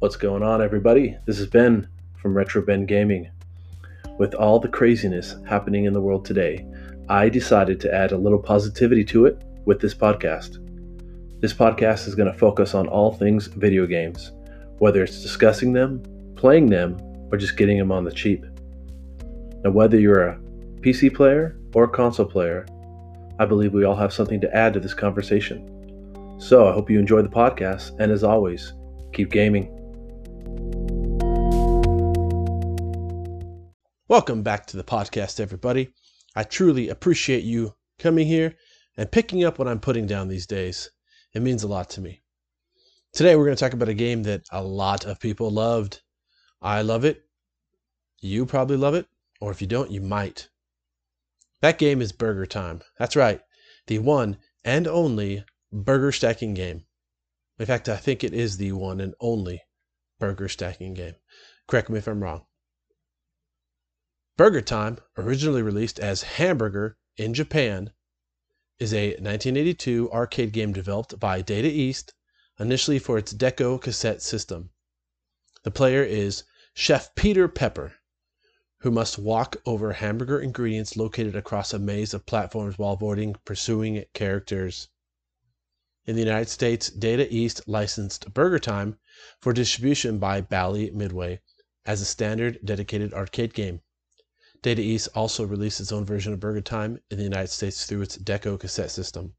What's going on, everybody? This is Ben from Retro Ben Gaming. With all the craziness happening in the world today, I decided to add a little positivity to it with this podcast. This podcast is going to focus on all things video games, whether it's discussing them, playing them, or just getting them on the cheap. Now, whether you're a PC player or a console player, I believe we all have something to add to this conversation. So I hope you enjoy the podcast, and as always, keep gaming. Welcome back to the podcast, everybody. I truly appreciate you coming here and picking up what I'm putting down these days. It means a lot to me. Today, we're going to talk about a game that a lot of people loved. I love it. You probably love it. Or if you don't, you might. That game is Burger Time. That's right. The one and only burger stacking game. In fact, I think it is the one and only burger stacking game. Correct me if I'm wrong. Burger Time, originally released as Hamburger in Japan, is a 1982 arcade game developed by Data East, initially for its Deco cassette system. The player is Chef Peter Pepper, who must walk over hamburger ingredients located across a maze of platforms while avoiding pursuing characters. In the United States, Data East licensed Burger Time for distribution by Bally Midway as a standard dedicated arcade game. Data East also released its own version of Burger Time in the United States through its Deco cassette system.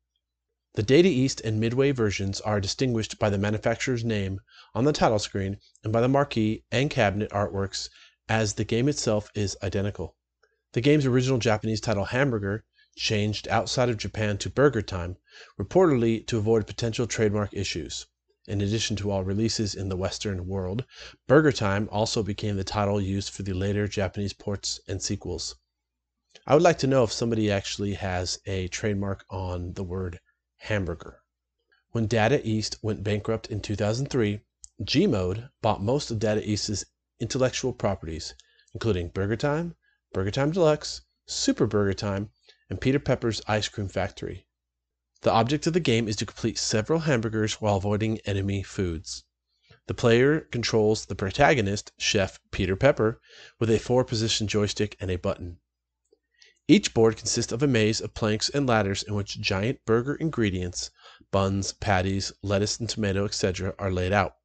The Data East and Midway versions are distinguished by the manufacturer's name on the title screen and by the marquee and cabinet artworks as the game itself is identical. The game's original Japanese title Hamburger changed outside of Japan to Burger Time, reportedly to avoid potential trademark issues. In addition to all releases in the Western world, Burger Time also became the title used for the later Japanese ports and sequels. I would like to know if somebody actually has a trademark on the word hamburger. When Data East went bankrupt in 2003, Gmode bought most of Data East's intellectual properties, including Burger Time, Burger Time Deluxe, Super Burger Time, and Peter Pepper's Ice Cream Factory. The object of the game is to complete several hamburgers while avoiding enemy foods. The player controls the protagonist, Chef Peter Pepper, with a four position joystick and a button. Each board consists of a maze of planks and ladders in which giant burger ingredients, buns, patties, lettuce and tomato, etc., are laid out.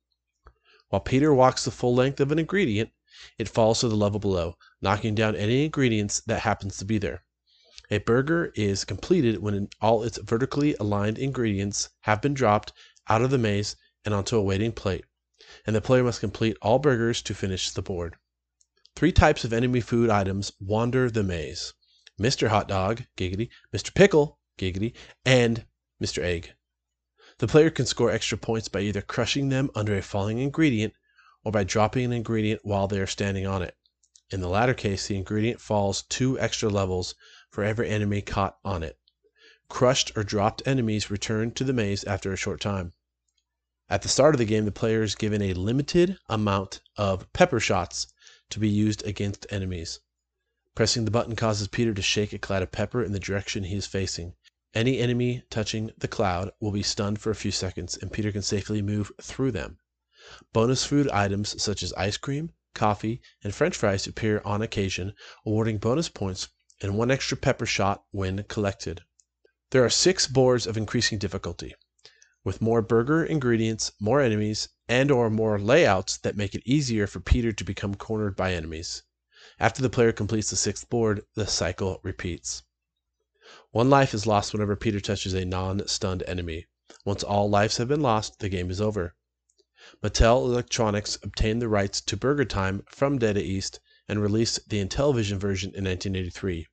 While Peter walks the full length of an ingredient, it falls to the level below, knocking down any ingredients that happens to be there. A burger is completed when all its vertically aligned ingredients have been dropped out of the maze and onto a waiting plate, and the player must complete all burgers to finish the board. Three types of enemy food items wander the maze. Mr. Hot Dog, giggity, Mr. Pickle, giggity, and Mr. Egg. The player can score extra points by either crushing them under a falling ingredient or by dropping an ingredient while they are standing on it. In the latter case, the ingredient falls two extra levels for every enemy caught on it. Crushed or dropped enemies return to the maze after a short time. At the start of the game, the player is given a limited amount of pepper shots to be used against enemies. Pressing the button causes Peter to shake a cloud of pepper in the direction he is facing. Any enemy touching the cloud will be stunned for a few seconds, and Peter can safely move through them. Bonus food items such as ice cream, coffee, and french fries appear on occasion, awarding bonus points and one extra pepper shot when collected. There are six boards of increasing difficulty, with more burger ingredients, more enemies, and or more layouts that make it easier for Peter to become cornered by enemies. After the player completes the sixth board, the cycle repeats. One life is lost whenever Peter touches a non-stunned enemy. Once all lives have been lost, the game is over. Mattel Electronics obtained the rights to Burger Time from Data East and released the Intellivision version in 1983.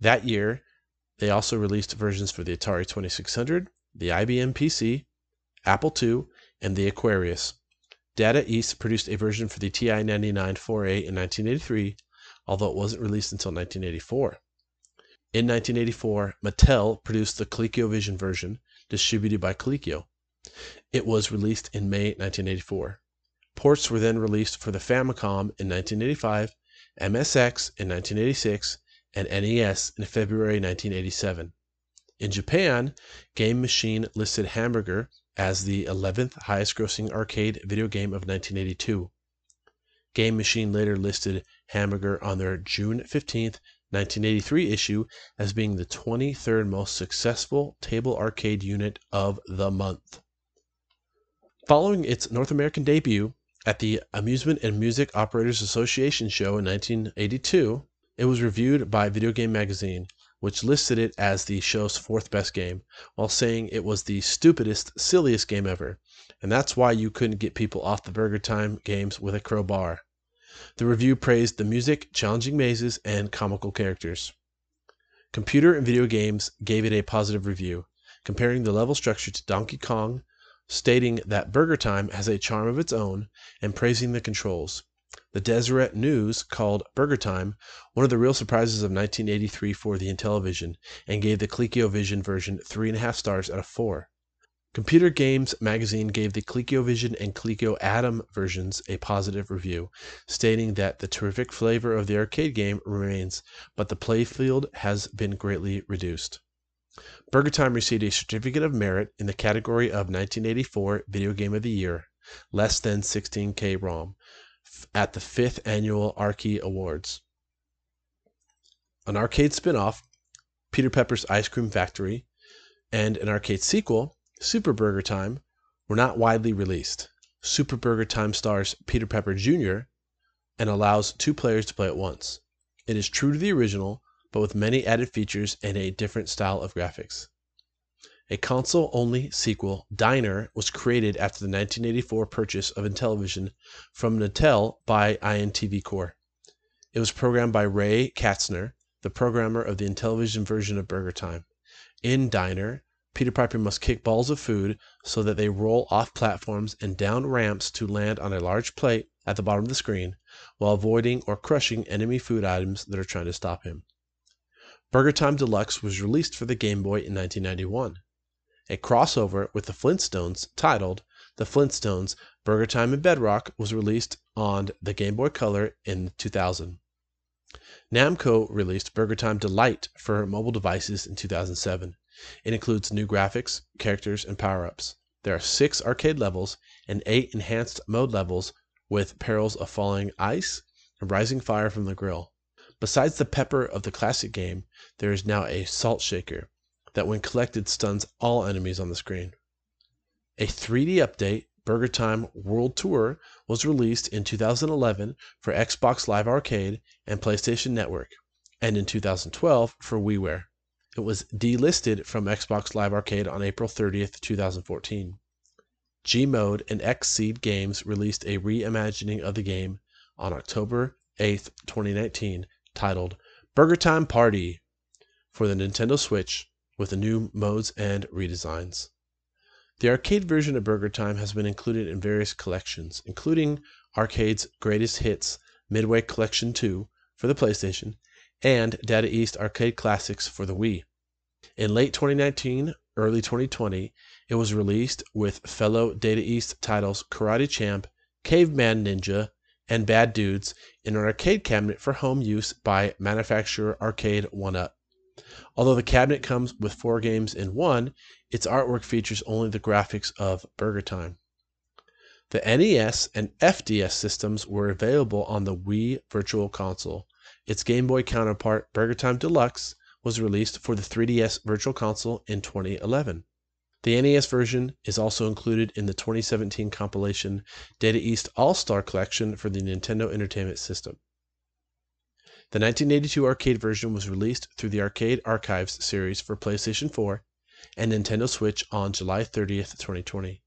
That year, they also released versions for the Atari 2600, the IBM PC, Apple II, and the Aquarius. Data East produced a version for the TI 99 4A in 1983, although it wasn't released until 1984. In 1984, Mattel produced the ColecoVision version, distributed by Coleco. It was released in May 1984. Ports were then released for the Famicom in 1985, MSX in 1986, and NES in February 1987. In Japan, Game Machine listed Hamburger as the 11th highest grossing arcade video game of 1982. Game Machine later listed Hamburger on their June 15, 1983 issue as being the 23rd most successful table arcade unit of the month. Following its North American debut at the Amusement and Music Operators Association show in 1982, it was reviewed by Video Game Magazine, which listed it as the show's fourth best game, while saying it was the stupidest, silliest game ever, and that's why you couldn't get people off the Burger Time games with a crowbar. The review praised the music, challenging mazes, and comical characters. Computer and Video Games gave it a positive review, comparing the level structure to Donkey Kong, stating that Burger Time has a charm of its own, and praising the controls. The Deseret News called Burger Time one of the real surprises of 1983 for the Intellivision and gave the ColecoVision version 3.5 stars out of 4. Computer Games magazine gave the ColecoVision and Coleco Adam versions a positive review, stating that the terrific flavor of the arcade game remains, but the playfield has been greatly reduced. Burger Time received a certificate of merit in the category of 1984 Video Game of the Year, less than 16K ROM, at the fifth annual Arkie Awards. An arcade spin off, Peter Pepper's Ice Cream Factory, and an arcade sequel, Super Burger Time, were not widely released. Super Burger Time stars Peter Pepper Jr. and allows two players to play at once. It is true to the original, but with many added features and a different style of graphics. A console only sequel, Diner, was created after the 1984 purchase of Intellivision from Mattel by INTV Corp. It was programmed by Ray Kaestner, the programmer of the Intellivision version of Burger Time. In Diner, Peter Pepper must kick balls of food so that they roll off platforms and down ramps to land on a large plate at the bottom of the screen, while avoiding or crushing enemy food items that are trying to stop him. Burger Time Deluxe was released for the Game Boy in 1991 a crossover with the Flintstones titled The Flintstones Burger Time and Bedrock was released on the Game Boy Color in 2000. Namco released Burger Time Delight for mobile devices in 2007. It includes new graphics, characters, and power ups. There are six arcade levels and eight enhanced mode levels with perils of falling ice and rising fire from the grill. Besides the pepper of the classic game, there is now a salt shaker, that when collected stuns all enemies on the screen. A 3D update, Burger Time World Tour, was released in 2011 for Xbox Live Arcade and PlayStation Network, and in 2012 for WiiWare. It was delisted from Xbox Live Arcade on April 30, 2014. Gmode and Xseed Games released a reimagining of the game on October 8, 2019, titled Burger Time Party for the Nintendo Switch with the new modes and redesigns. The arcade version of Burger Time has been included in various collections, including Arcade's Greatest Hits Midway Collection 2 for the PlayStation and Data East Arcade Classics for the Wii. In late 2019, early 2020, it was released with fellow Data East titles Karate Champ, Caveman Ninja, and Bad Dudes in an arcade cabinet for home use by manufacturer Arcade 1 Up. Although the cabinet comes with four games in one, its artwork features only the graphics of Burger Time. The NES and FDS systems were available on the Wii Virtual Console. Its Game Boy counterpart, Burger Time Deluxe, was released for the 3DS Virtual Console in 2011. The NES version is also included in the 2017 compilation Data East All Star Collection for the Nintendo Entertainment System. The 1982 arcade version was released through the Arcade Archives series for PlayStation 4 and Nintendo Switch on July 30th, 2020.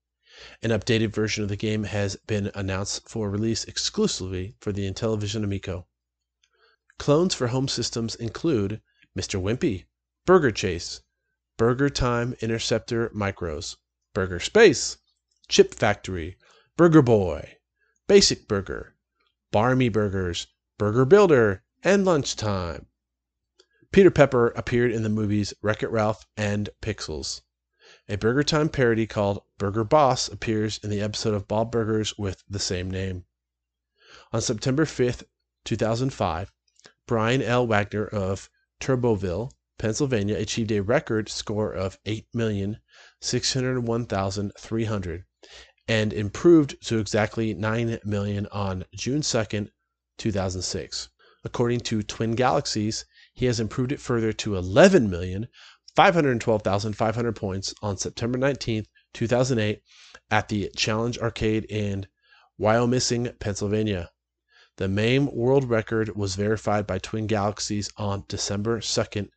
An updated version of the game has been announced for release exclusively for the Intellivision Amico. Clones for home systems include Mr. Wimpy, Burger Chase, Burger Time Interceptor Micros, Burger Space, Chip Factory, Burger Boy, Basic Burger, Barmy Burgers, Burger Builder, and Lunchtime. Peter Pepper appeared in the movies Wreck It Ralph and Pixels. A Burger Time parody called Burger Boss appears in the episode of Bob Burgers with the same name. On September 5th, 2005, Brian L. Wagner of Turbotville Pennsylvania achieved a record score of 8,601,300 and improved to exactly 9 million on June 2nd, 2006. According to Twin Galaxies, he has improved it further to 11,512,500 points on September 19th, 2008 at the Challenge Arcade in Wyomissing, Pennsylvania. The MAME world record was verified by Twin Galaxies on December 2nd,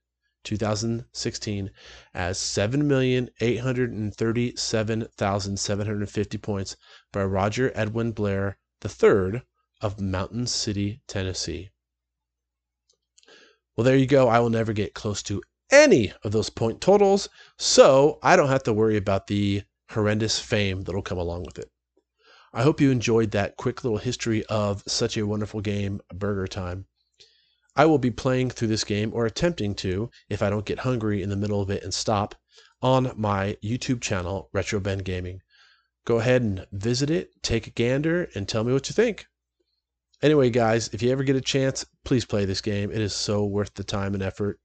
2016 as 7,837,750 points by Roger Edwin Blair III of Mountain City, Tennessee. Well, there you go. I will never get close to any of those point totals, so I don't have to worry about the horrendous fame that'll come along with it. I hope you enjoyed that quick little history of such a wonderful game, Burger Time. I will be playing through this game, or attempting to, if I don't get hungry in the middle of it and stop, on my YouTube channel, Retro Ben Gaming. Go ahead and visit it, take a gander, and tell me what you think. Anyway, guys, if you ever get a chance, please play this game. It is so worth the time and effort.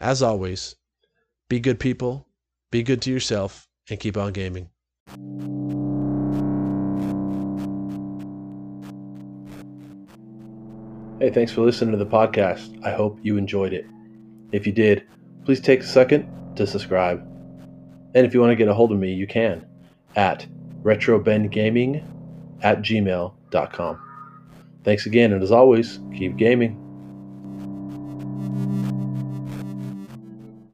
As always, be good people, be good to yourself, and keep on gaming. Hey, thanks for listening to the podcast. I hope you enjoyed it. If you did, please take a second to subscribe. And if you want to get a hold of me, you can at retrobengaming at gmail.com. Thanks again, and as always, keep gaming.